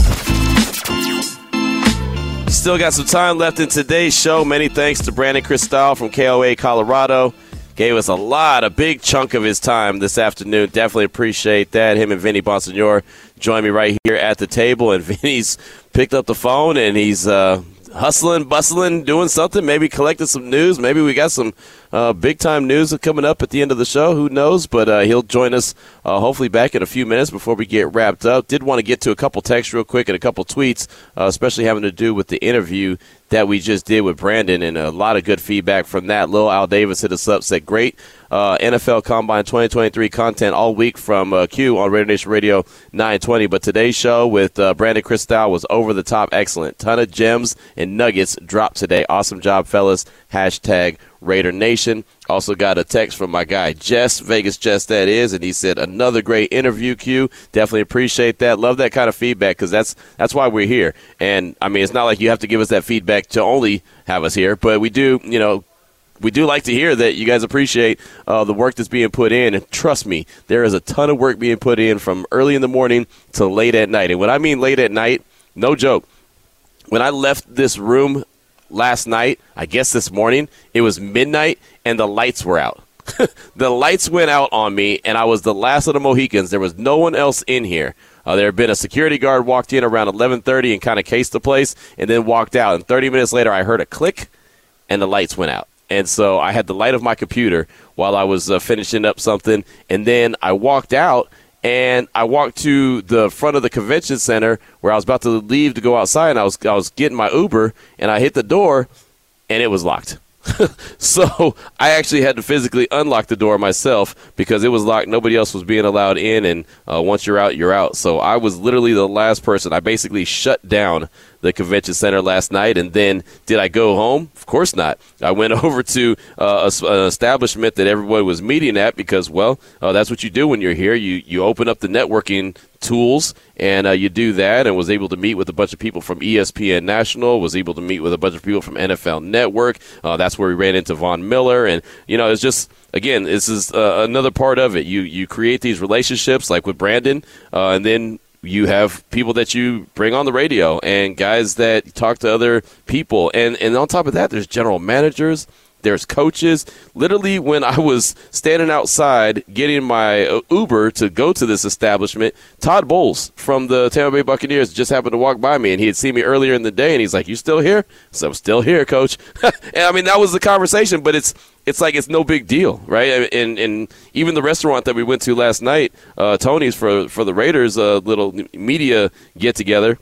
Still got some time left in today's show. Many thanks to Brandon Krisztal from KOA Colorado. Gave us a lot, a big chunk of his time this afternoon. Definitely appreciate that. Him and Vinny Bonsignore join me right here at the table, and Vinny's picked up the phone and he's uh, hustling, bustling, doing something. Maybe collecting some news. Maybe we got some uh, big time news coming up at the end of the show. Who knows? But uh, he'll join us uh, hopefully back in a few minutes before we get wrapped up. Did want to get to a couple texts real quick and a couple tweets, uh, especially having to do with the interview that we just did with Brandon, and a lot of good feedback from that. Lil Al Davis hit us up, said, Great uh, NFL Combine 2023 content all week from uh, Q on Raider Nation Radio 920. But today's show with uh, Brandon Krisztal was over the top excellent. Ton of gems and nuggets dropped today. Awesome job, fellas. Hashtag Raider Nation. Also got a text from my guy Jess, Vegas Jess that is, and he said another great interview. Q, definitely appreciate that. Love that kind of feedback because that's that's why we're here. And I mean, it's not like you have to give us that feedback to only have us here, but we do, you know, we do like to hear that you guys appreciate uh, the work that's being put in. And trust me, there is a ton of work being put in from early in the morning to late at night. And when I mean late at night, no joke. When I left this room last night, I guess this morning, it was midnight and the lights were out. the lights went out on me, and I was the last of the Mohicans. There was no one else in here. Uh, there had been a security guard walked in around 11:30 and kind of cased the place, and then walked out. And 30 minutes later, I heard a click, and the lights went out. And so I had the light of my computer while I was uh, finishing up something, and then I walked out and I walked to the front of the convention center where I was about to leave to go outside, and I was I was getting my Uber, and I hit the door, and it was locked. so I actually had to physically unlock the door myself because it was locked. Nobody else was being allowed in, and uh, once you're out, you're out. So I was literally the last person. I basically shut down the convention center last night, and then did I go home? Of course not. I went over to uh, a, an establishment that everyone was meeting at because, well, uh, that's what you do when you're here. You you open up the networking tools and uh, you do that and was able to meet with a bunch of people from espn national was able to meet with a bunch of people from nfl network uh, that's where we ran into von miller and you know it's just again this is uh, another part of it you you create these relationships like with brandon uh, and then you have people that you bring on the radio and guys that talk to other people. And and on top of that there's general managers there's coaches. Literally, when I was standing outside getting my uh, Uber to go to this establishment, Todd Bowles from the Tampa Bay Buccaneers just happened to walk by me, and he had seen me earlier in the day, and he's like, "You still here?" So I'm still here, Coach. and I mean, that was the conversation, but it's it's like it's no big deal, right? And and even the restaurant that we went to last night, uh, Tony's for for the Raiders, uh, little media get together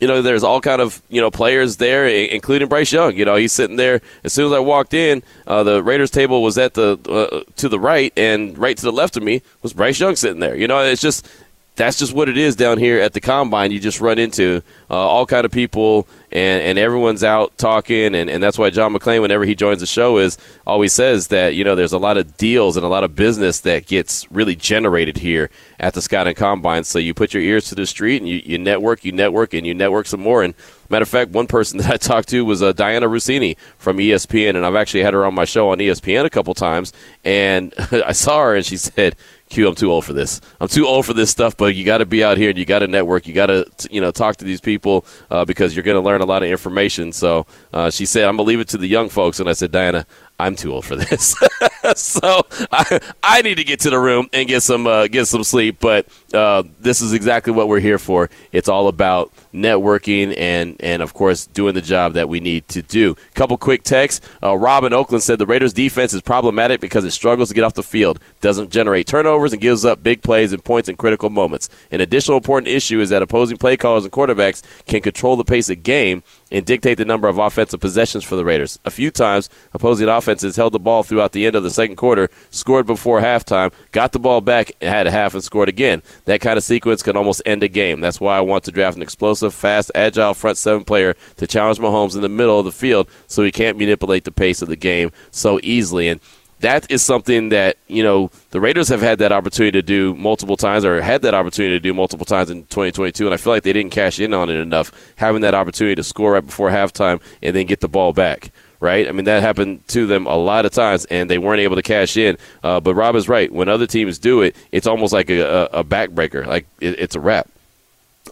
you know, there's all kind of you know players there, including Bryce Young. You know, he's sitting there. As soon as I walked in, uh, the Raiders table was at the uh, to the right, and right to the left of me was Bryce Young sitting there. You know, it's just that's just what it is down here at the combine. You just run into uh, all kind of people, and, and everyone's out talking, and, and that's why John McClain, whenever he joins the show, is always says that you know there's a lot of deals and a lot of business that gets really generated here at the Scouting Combine. So you put your ears to the street and you, you network, you network, and you network some more. And matter of fact, one person that I talked to was uh, Dianna Russini from ESPN, and I've actually had her on my show on ESPN a couple times, and I saw her and she said Q, I'm too old for this. I'm too old for this stuff, but you got to be out here and you got to network. You got to, you know, talk to these people uh, because you're going to learn a lot of information. So uh, she said, I'm going to leave it to the young folks. And I said, Dianna, I'm too old for this. so I, I need to get to the room and get some uh, get some sleep. But uh, this is exactly what we're here for. It's all about networking and and of course doing the job that we need to do. Couple quick texts. Uh, Oakland said the Raiders' defense is problematic because it struggles to get off the field, doesn't generate turnovers, and gives up big plays and points in critical moments. An additional important issue is that opposing play callers and quarterbacks can control the pace of game and dictate the number of offensive possessions for the Raiders. A few times, opposing offenses held the ball throughout the end of the second quarter, scored before halftime, got the ball back, had a half, and scored again. That kind of sequence can almost end a game. That's why I want to draft an explosive, fast, agile front seven player to challenge Mahomes in the middle of the field so he can't manipulate the pace of the game so easily. And that is something that you know the Raiders have had that opportunity to do multiple times, or had that opportunity to do multiple times in 2022, and I feel like they didn't cash in on it enough, having that opportunity to score right before halftime and then get the ball back. Right, I mean that happened to them a lot of times, and they weren't able to cash in. Uh, but Rob is right. When other teams do it, it's almost like a, a, a backbreaker. Like it, it's a wrap.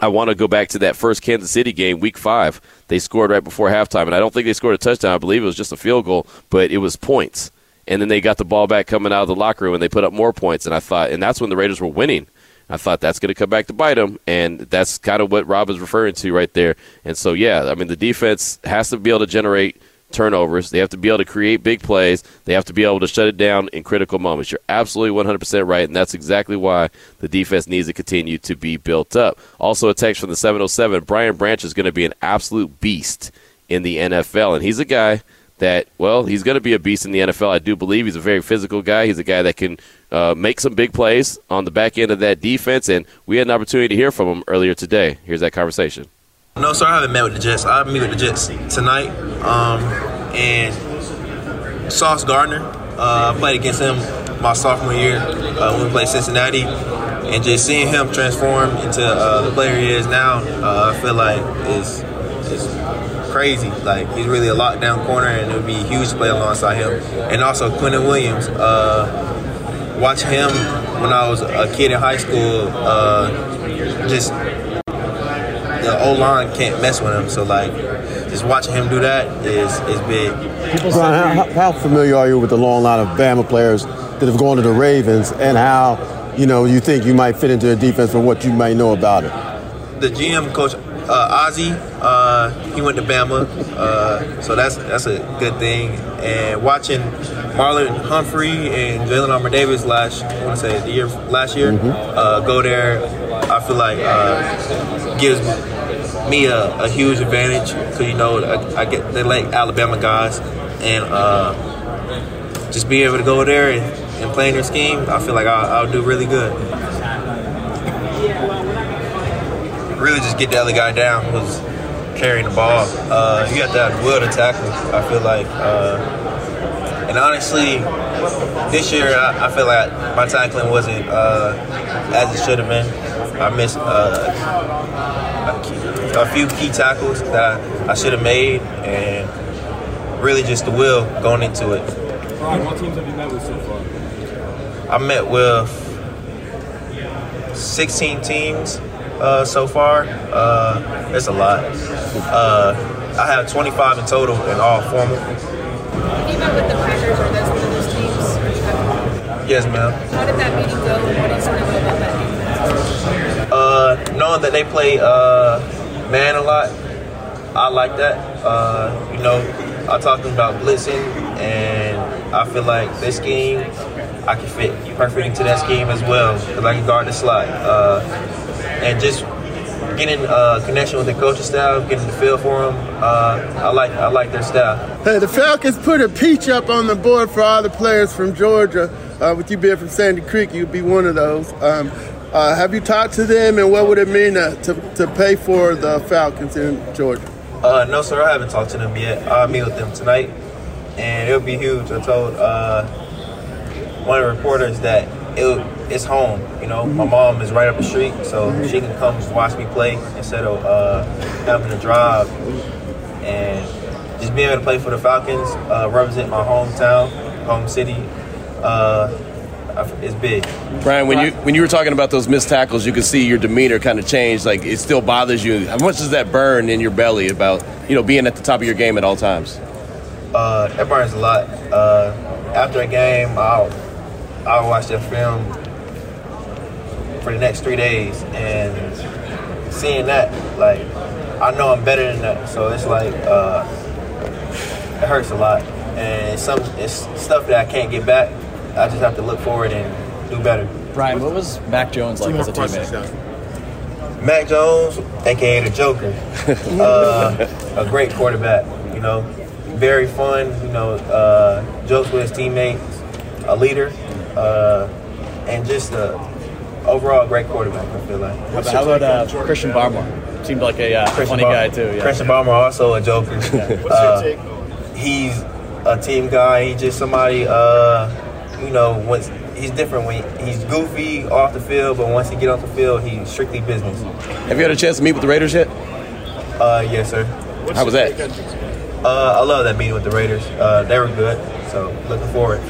I want to go back to that first Kansas City game, week five. They scored right before halftime, and I don't think they scored a touchdown. I believe it was just a field goal, but it was points and then they got the ball back coming out of the locker room and they put up more points. And I thought, and that's when the Raiders were winning. I thought that's going to come back to bite them, and that's kind of what Rob is referring to right there. And so, yeah, I mean, the defense has to be able to generate turnovers. They have to be able to create big plays. They have to be able to shut it down in critical moments. You're absolutely 100% right, and that's exactly why the defense needs to continue to be built up. Also, a text from the 707 Brian Branch is going to be an absolute beast in the NFL, and he's a guy – that, well, he's going to be a beast in the NFL. I do believe he's a very physical guy. He's a guy that can uh, make some big plays on the back end of that defense, and we had an opportunity to hear from him earlier today. Here's that conversation. No, sir, I haven't met with the Jets. I'll meet with the Jets tonight, um, and Sauce Gardner. Uh, I played against him my sophomore year uh, when we played Cincinnati, and just seeing him transform into uh, the player he is now, uh, I feel like is is crazy. Like he's really a lockdown corner, and it would be a huge play alongside him. And also Quinnen Williams. Uh, watch him when I was a kid in high school. Uh, just the O line can't mess with him. So like, just watching him do that is is big. Brian, how, how familiar are you with the long line of Bama players that have gone to the Ravens, and how you know you think you might fit into the defense from what you might know about it? The GM coach uh, Ozzie, uh, he went to Bama, uh, so that's that's a good thing. And watching Marlon Humphrey and Jalen Armour Davis last, I want to say the year last year, uh, go there, I feel like uh, gives me a, a huge advantage because you know I, I get they like Alabama guys, and uh, just being able to go there and, and play in their scheme, I feel like I'll, I'll do really good. Really, just get the other guy down who's carrying the ball. Uh, you to have will to tackle. I feel like, uh, and honestly, this year I, I feel like my tackling wasn't uh, as it should have been. I missed uh, a, key, a few key tackles that I, I should have made, and really just the will going into it. Brian, what teams have you met with so far? I met with 16 teams uh, so far. Uh, it's a lot. Uh, I have 25 in total in all formal. Have you met with the Packers or those one of those teams? Yes, ma'am. How did that meeting go, and what do you sort of know about that defense? Uh, knowing that they play uh, man a lot, I like that. Uh, you know, I talked about blitzing, and I feel like this scheme, I can fit perfect into that scheme as well because I can guard the slot. Uh, and just getting uh, connection with the coaching staff, getting the feel for them, uh, I like I like their staff. Hey, the Falcons put a peach up on the board for all the players from Georgia. Uh, with you being from Sandy Creek, you'd be one of those. Um, uh, have you talked to them, and what would it mean to, to, to pay for the Falcons in Georgia? Uh, no, sir, I haven't talked to them yet. I'll meet with them tonight, and it'll be huge. I told uh, one of the reporters that it, it's home. You know, my mom is right up the street, so she can come watch me play instead of uh, having to drive. And just being able to play for the Falcons, uh, represent my hometown, home city, uh, is big. Brian, when you when you were talking about those missed tackles, you could see your demeanor kind of change. Like it still bothers you. How much does that burn in your belly about you know being at the top of your game at all times? Uh, that burns a lot. Uh, after a game, I'll I'll watch that film for the next three days, and seeing that, like, I know I'm better than that. So it's like uh, it hurts a lot, and it's some it's stuff that I can't get back. I just have to look forward and do better. Brian, what was Mac Jones like as a teammate? Mac Jones, aka the Joker, uh, a great quarterback. You know, very fun. You know, uh, jokes with his teammates, a leader, uh, and just a overall great quarterback. I feel like. How about, how about uh, Christian Barmore? Seemed like a uh, funny Bar- guy too. Yeah. Christian Barmore also a joker. Uh, he's a team guy. He's just somebody. Uh, you know, once he's different when he's goofy off the field, but once he get off the field, he's strictly business. Have you had a chance to meet with the Raiders yet? Uh, yes, sir. How was that? Uh, I love that meeting with the Raiders. Uh, they were good, so looking forward.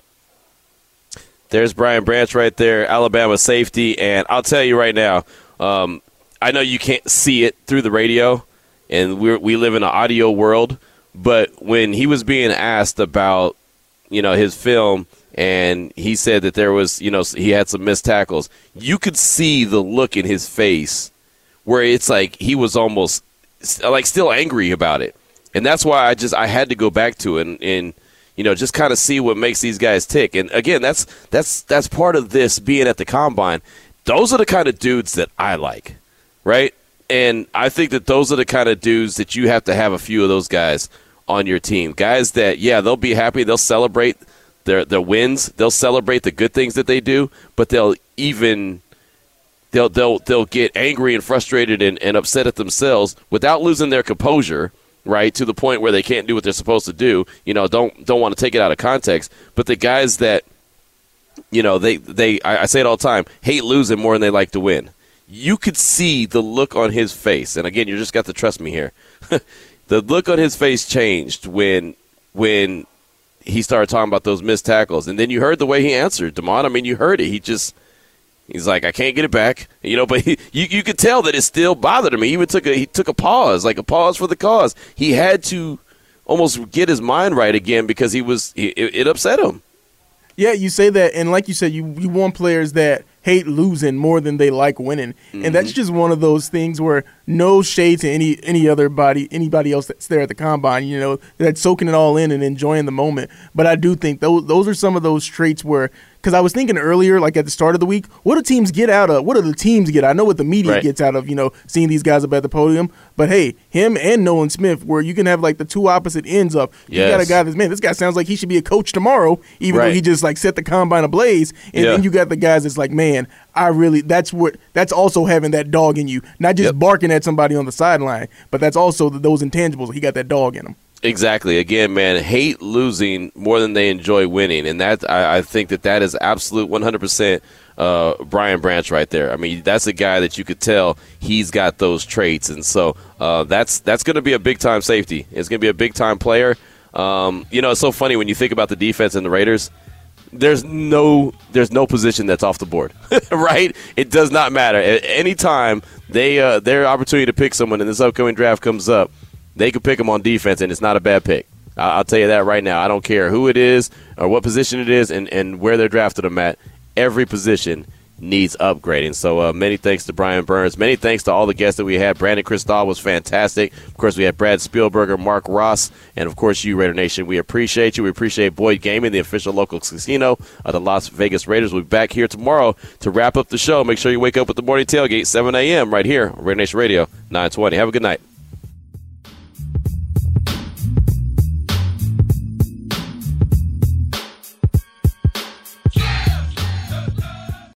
There's Brian Branch right there, Alabama safety, and I'll tell you right now, um, I know you can't see it through the radio, and we we live in an audio world. But when he was being asked about, you know, his film, and he said that there was, you know, he had some missed tackles, you could see the look in his face where it's like he was almost like still angry about it, and that's why I just I had to go back to it and. and you know, just kind of see what makes these guys tick. And again, that's that's that's part of this being at the combine. Those are the kind of dudes that I like, right? And I think that those are the kind of dudes that you have to have a few of those guys on your team. Guys that yeah, they'll be happy, they'll celebrate their their wins, they'll celebrate the good things that they do, but they'll even they'll they'll they'll get angry and frustrated and, and upset at themselves without losing their composure right? To the point where they can't do what they're supposed to do. You know, don't don't want to take it out of context. But the guys that, you know, they they I, I say it all the time, hate losing more than they like to win. You could see the look on his face, and again, you just got to trust me here. the look on his face changed when when he started talking about those missed tackles, and then you heard the way he answered, Demond. I mean, you heard it. He just He's like, I can't get it back, you know. But he, you you could tell that it still bothered him. He even took a he took a pause, like a pause for the cause. He had to almost get his mind right again because he was it, it upset him. Yeah, you say that, and like you said, you you want players that hate losing more than they like winning, Mm-hmm. and that's just one of those things where no shade to any any other body, anybody else that's there at the combine, you know, that's soaking it all in and enjoying the moment. But I do think those those are some of those traits where. Because I was thinking earlier, like at the start of the week, what do teams get out of? What do the teams get? I know what the media Right. gets out of, you know, seeing these guys up at the podium. But hey, him and Nolan Smith, where you can have like the two opposite ends of. You got a guy that's man, this guy sounds like he should be a coach tomorrow, even though he just like set the combine ablaze. And Yeah. then you got the guys that's like, man, I really that's what that's also having that dog in you, not just Yep. barking at somebody on the sideline, but that's also th- those intangibles. He got that dog in him. Exactly. Again, man, hate losing more than they enjoy winning, and that I, I think that that is absolute 100 percent uh, Brian Branch right there. I mean, that's a guy that you could tell he's got those traits, and so uh, that's that's going to be a big time safety. It's going to be a big time player. Um, you know, it's so funny when you think about the defense and the Raiders. There's no there's no position that's off the board, right? It does not matter. At any time they uh, their opportunity to pick someone in this upcoming draft comes up, they could pick them on defense, and it's not a bad pick. I'll tell you that right now. I don't care who it is or what position it is and, and where they're drafted them at. Every position needs upgrading. So uh, many thanks to Brian Burns. Many thanks to all the guests that we had. Brandon Krisztal was fantastic. Of course, we had Brad Spielberger, Mark Ross, and of course you, Raider Nation. We appreciate you. We appreciate Boyd Gaming, the official local casino of the Las Vegas Raiders. We'll be back here tomorrow to wrap up the show. Make sure you wake up with the morning tailgate, 7 a.m. right here on Raider Nation Radio 920. Have a good night.